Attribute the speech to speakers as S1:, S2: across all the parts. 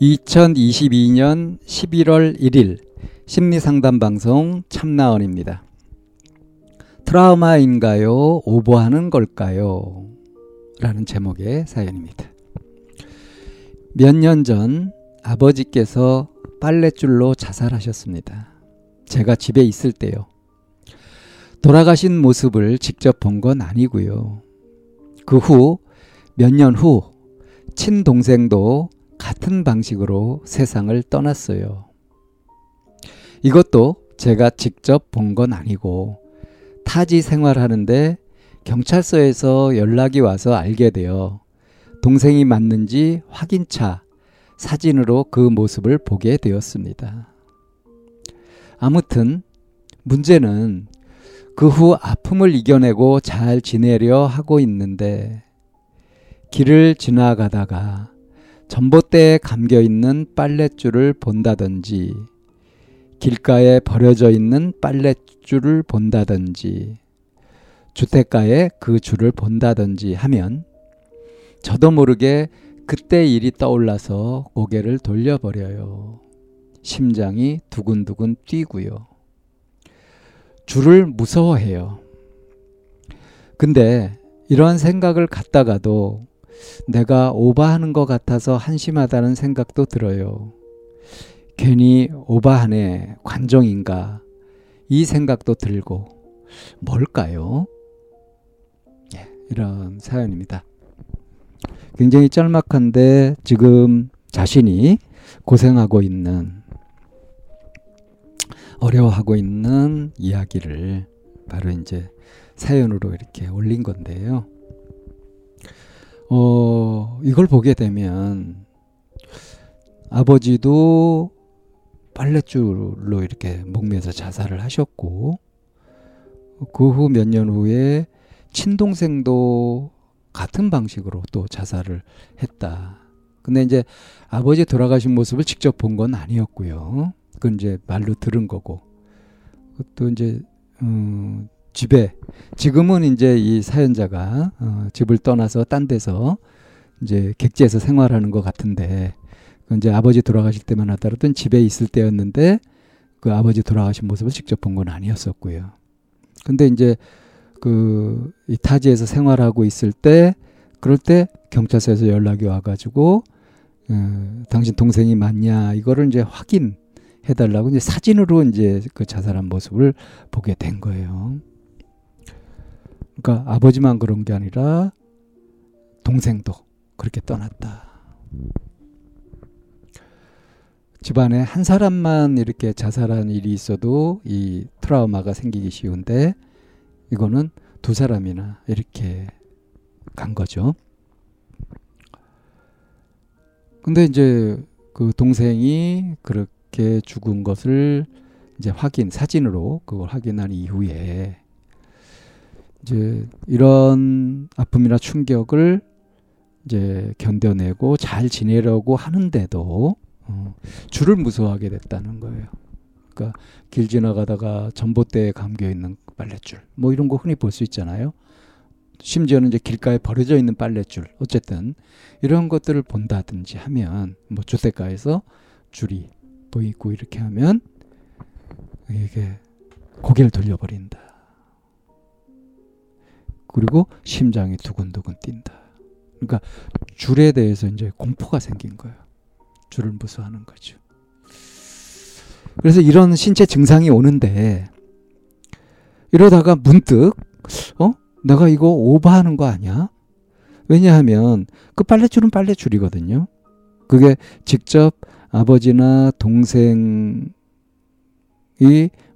S1: 2022년 11월 1일 심리상담 방송 참나원입니다. 트라우마인가요? 오버하는 걸까요? 라는 제목의 사연입니다. 몇 년 전 아버지께서 빨랫줄로 자살하셨습니다. 제가 집에 있을 때요. 돌아가신 모습을 직접 본 건 아니고요. 그 후, 몇 년 후, 친동생도 같은 방식으로 세상을 떠났어요. 이것도 제가 직접 본 건 아니고 타지 생활하는데 경찰서에서 연락이 와서 알게 되어 동생이 맞는지 확인차 사진으로 그 모습을 보게 되었습니다. 아무튼 문제는 그 후 아픔을 이겨내고 잘 지내려 하고 있는데 길을 지나가다가 전봇대에 감겨 있는 빨랫줄을 본다든지 길가에 버려져 있는 빨랫줄을 본다든지 주택가에 그 줄을 본다든지 하면 저도 모르게 그때 일이 떠올라서 고개를 돌려버려요. 심장이 두근두근 뛰고요. 줄을 무서워해요. 근데 이러한 생각을 갖다가도 내가 오바하는 것 같아서 한심하다는 생각도 들어요. 괜히 오바하네, 관종인가. 이 생각도 들고, 뭘까요? 예, 이런 사연입니다. 굉장히 짤막한데 지금 자신이 고생하고 있는, 어려워하고 있는 이야기를 바로 이제 사연으로 이렇게 올린 건데요. 어, 이걸 보게 되면 아버지도 빨랫줄로 이렇게 목매서 자살을 하셨고 그 후 몇 년 후에 친동생도 같은 방식으로 또 자살을 했다. 근데 이제 아버지 돌아가신 모습을 직접 본 건 아니었고요. 그건 이제 말로 들은 거고. 또 이제 음, 집에 지금은 이제 이 사연자가 어, 집을 떠나서 딴 데서 이제 객지에서 생활하는 것 같은데 그 이제 아버지 돌아가실 때만 하더라도 집에 있을 때였는데 그 아버지 돌아가신 모습을 직접 본 건 아니었었고요. 근데 이제 그 이 타지에서 생활하고 있을 때 그럴 때 경찰서에서 연락이 와가지고 어, 당신 동생이 맞냐 이거를 이제 확인해 달라고 이제 사진으로 이제 그 자살한 모습을 보게 된 거예요. 그러니까 아버지만 그런 게 아니라 동생도 그렇게 떠났다. 집안에 한 사람만 이렇게 자살한 일이 있어도 이 트라우마가 생기기 쉬운데 이거는 두 사람이나 이렇게 간 거죠. 근데 이제 그 동생이 그렇게 죽은 것을 이제 확인 사진으로 그걸 확인한 이후에 이제 이런 아픔이나 충격을 이제 견뎌내고 잘 지내려고 하는데도 어, 줄을 무서워하게 됐다는 거예요. 그러니까 길 지나가다가 전봇대에 감겨 있는 빨랫줄 뭐 이런 거 흔히 볼 수 있잖아요. 심지어는 이제 길가에 버려져 있는 빨랫줄 어쨌든 이런 것들을 본다든지 하면 뭐 주택가에서 줄이 보이고 이렇게 하면 이게 고개를 돌려버린다. 그리고 심장이 두근두근 뛴다. 그러니까 줄에 대해서 이제 공포가 생긴 거예요. 줄을 무서워하는 거죠. 그래서 이런 신체 증상이 오는데 이러다가 문득 어 내가 이거 오버하는 거 아니야? 왜냐하면 그 빨래줄은 빨래줄이거든요. 그게 직접 아버지나 동생이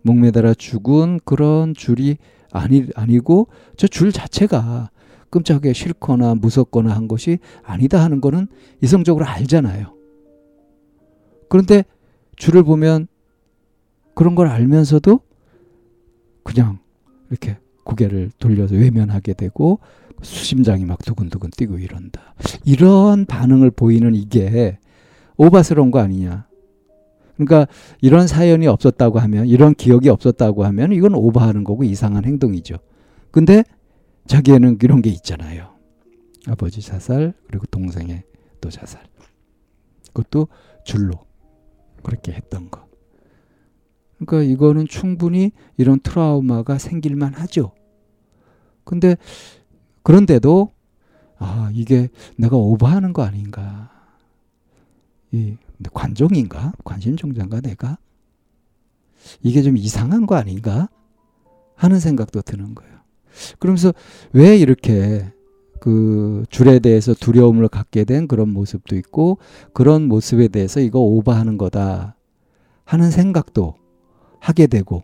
S1: 목매달아 죽은 그런 줄이 아니 아니고 저 줄 자체가 끔찍하게 싫거나 무섭거나 한 것이 아니다 하는 거는 이성적으로 알잖아요. 그런데 줄을 보면 그런 걸 알면서도 그냥 이렇게 고개를 돌려서 외면하게 되고 수심장이 막 두근두근 뛰고 이런다. 이런 반응을 보이는 이게 오바스러운 거 아니냐. 그러니까 이런 사연이 없었다고 하면 이런 기억이 없었다고 하면 이건 오버하는 거고 이상한 행동이죠. 근데 자기에는 이런 게 있잖아요. 아버지 자살 그리고 동생의 또 자살. 그것도 줄로 그렇게 했던 거. 그러니까 이거는 충분히 이런 트라우마가 생길만 하죠. 근데 그런데도 아 이게 내가 오버하는 거 아닌가. 이 관종인가? 관심종자인가 내가? 이게 좀 이상한 거 아닌가? 하는 생각도 드는 거예요. 그러면서 왜 이렇게 그 줄에 대해서 두려움을 갖게 된 그런 모습도 있고 그런 모습에 대해서 이거 오버하는 거다 하는 생각도 하게 되고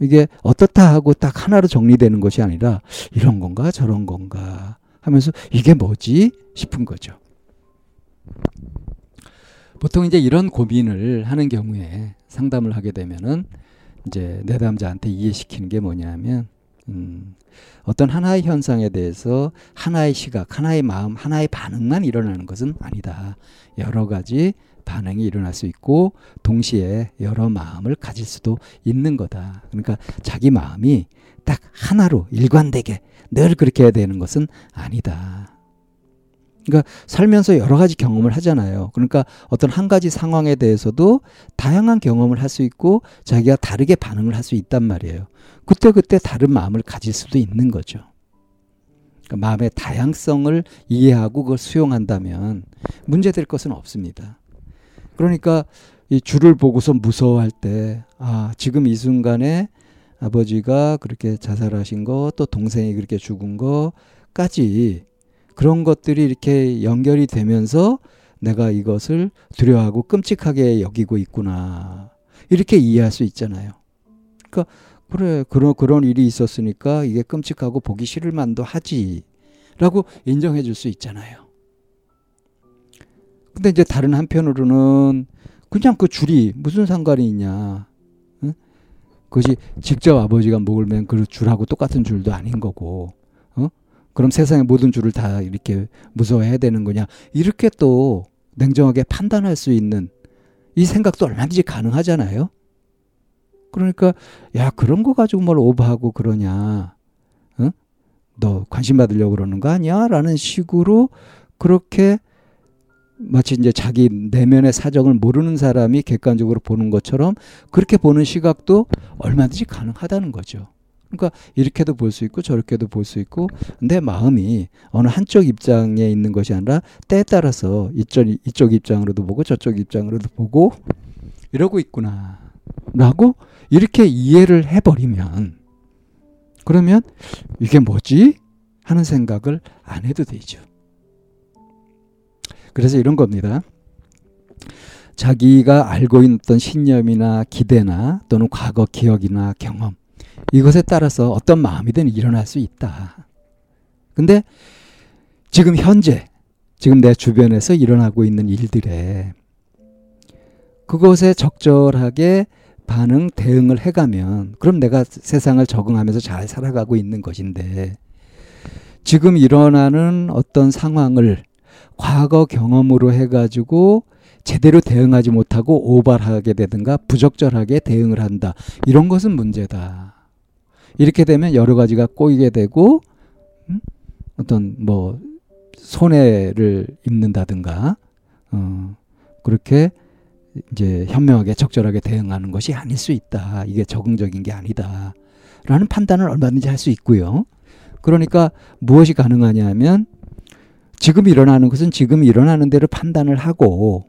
S1: 이게 어떻다 하고 딱 하나로 정리되는 것이 아니라 이런 건가 저런 건가 하면서 이게 뭐지 싶은 거죠. 보통 이제 이런 고민을 하는 경우에 상담을 하게 되면은 이제 내담자한테 이해시키는 게 뭐냐면 음, 어떤 하나의 현상에 대해서 하나의 시각, 하나의 마음, 하나의 반응만 일어나는 것은 아니다. 여러 가지 반응이 일어날 수 있고 동시에 여러 마음을 가질 수도 있는 거다. 그러니까 자기 마음이 딱 하나로 일관되게 늘 그렇게 해야 되는 것은 아니다. 그러니까 살면서 여러 가지 경험을 하잖아요. 그러니까 어떤 한 가지 상황에 대해서도 다양한 경험을 할 수 있고 자기가 다르게 반응을 할 수 있단 말이에요. 그때 그때 다른 마음을 가질 수도 있는 거죠. 그러니까 마음의 다양성을 이해하고 그걸 수용한다면 문제될 것은 없습니다. 그러니까 이 줄을 보고서 무서워할 때, 아, 지금 이 순간에 아버지가 그렇게 자살하신 거, 또 동생이 그렇게 죽은 거까지 그런 것들이 이렇게 연결이 되면서 내가 이것을 두려워하고 끔찍하게 여기고 있구나. 이렇게 이해할 수 있잖아요. 그러니까 그래 그런 그런 일이 있었으니까 이게 끔찍하고 보기 싫을 만도 하지라고 인정해 줄 수 있잖아요. 근데 이제 다른 한편으로는 그냥 그 줄이 무슨 상관이 있냐. 응? 그것이 직접 아버지가 목을 맨 그 줄하고 똑같은 줄도 아닌 거고 그럼 세상의 모든 줄을 다 이렇게 무서워해야 되는 거냐. 이렇게 또 냉정하게 판단할 수 있는 이 생각도 얼마든지 가능하잖아요. 그러니까 야 그런 거 가지고 뭘 오버하고 그러냐. 어? 너 관심 받으려고 그러는 거 아니야? 라는 식으로 그렇게 마치 이제 자기 내면의 사정을 모르는 사람이 객관적으로 보는 것처럼 그렇게 보는 시각도 얼마든지 가능하다는 거죠. 그러니까 이렇게도 볼 수 있고 저렇게도 볼 수 있고 내 마음이 어느 한쪽 입장에 있는 것이 아니라 때에 따라서 이쪽 이쪽 입장으로도 보고 저쪽 입장으로도 보고 이러고 있구나 라고 이렇게 이해를 해버리면 그러면 이게 뭐지 하는 생각을 안 해도 되죠. 그래서 이런 겁니다. 자기가 알고 있던 신념이나 기대나 또는 과거 기억이나 경험 이것에 따라서 어떤 마음이든 일어날 수 있다. 근데 지금 현재, 지금 내 주변에서 일어나고 있는 일들에 그것에 적절하게 반응, 대응을 해가면 그럼 내가 세상을 적응하면서 잘 살아가고 있는 것인데 지금 일어나는 어떤 상황을 과거 경험으로 해가지고 제대로 대응하지 못하고 오발하게 되든가 부적절하게 대응을 한다. 이런 것은 문제다. 이렇게 되면 여러 가지가 꼬이게 되고 음? 어떤 뭐 손해를 입는다든가 어, 그렇게 이제 현명하게 적절하게 대응하는 것이 아닐 수 있다. 이게 적응적인 게 아니다. 라는 판단을 얼마든지 할 수 있고요. 그러니까 무엇이 가능하냐면 지금 일어나는 것은 지금 일어나는 대로 판단을 하고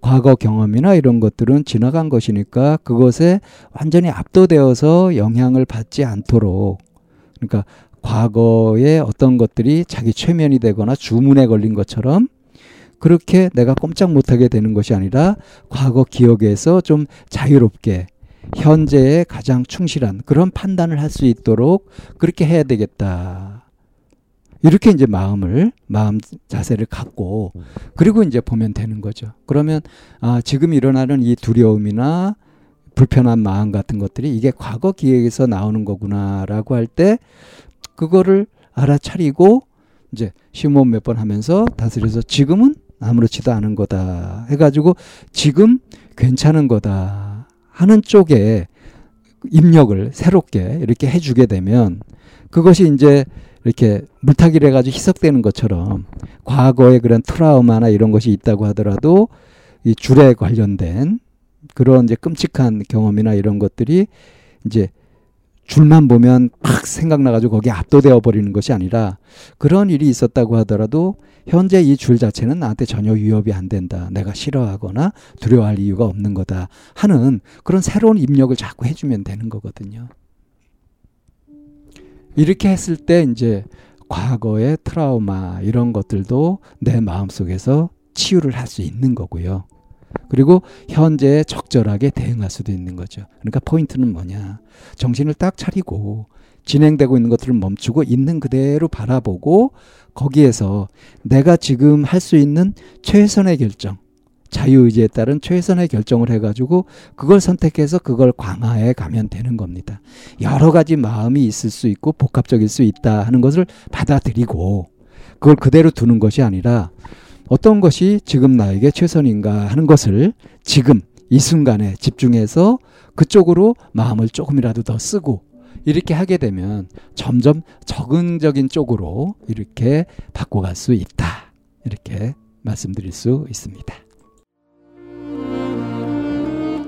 S1: 과거 경험이나 이런 것들은 지나간 것이니까 그것에 완전히 압도되어서 영향을 받지 않도록 그러니까 과거의 어떤 것들이 자기 최면이 되거나 주문에 걸린 것처럼 그렇게 내가 꼼짝 못하게 되는 것이 아니라 과거 기억에서 좀 자유롭게 현재에 가장 충실한 그런 판단을 할 수 있도록 그렇게 해야 되겠다. 이렇게 이제 마음을 마음 자세를 갖고 그리고 이제 보면 되는 거죠. 그러면 아 지금 일어나는 이 두려움이나 불편한 마음 같은 것들이 이게 과거 기획에서 나오는 거구나라고 할 때 그거를 알아차리고 이제 심호흡 몇 번 하면서 다스려서 지금은 아무렇지도 않은 거다 해가지고 지금 괜찮은 거다 하는 쪽에 입력을 새롭게 이렇게 해주게 되면 그것이 이제 이렇게 물타기를 해가지고 희석되는 것처럼 과거에 그런 트라우마나 이런 것이 있다고 하더라도 이 줄에 관련된 그런 이제 끔찍한 경험이나 이런 것들이 이제 줄만 보면 팍 생각나가지고 거기에 압도되어 버리는 것이 아니라 그런 일이 있었다고 하더라도 현재 이 줄 자체는 나한테 전혀 위협이 안 된다. 내가 싫어하거나 두려워할 이유가 없는 거다. 하는 그런 새로운 입력을 자꾸 해주면 되는 거거든요. 이렇게 했을 때 이제 과거의 트라우마 이런 것들도 내 마음속에서 치유를 할 수 있는 거고요. 그리고 현재에 적절하게 대응할 수도 있는 거죠. 그러니까 포인트는 뭐냐. 정신을 딱 차리고 진행되고 있는 것들을 멈추고 있는 그대로 바라보고 거기에서 내가 지금 할 수 있는 최선의 결정, 자유의지에 따른 최선의 결정을 해가지고 그걸 선택해서 그걸 강화해 가면 되는 겁니다. 여러 가지 마음이 있을 수 있고 복합적일 수 있다 하는 것을 받아들이고 그걸 그대로 두는 것이 아니라 어떤 것이 지금 나에게 최선인가 하는 것을 지금 이 순간에 집중해서 그쪽으로 마음을 조금이라도 더 쓰고 이렇게 하게 되면 점점 적응적인 쪽으로 이렇게 바꿔갈 수 있다. 이렇게 말씀드릴 수 있습니다.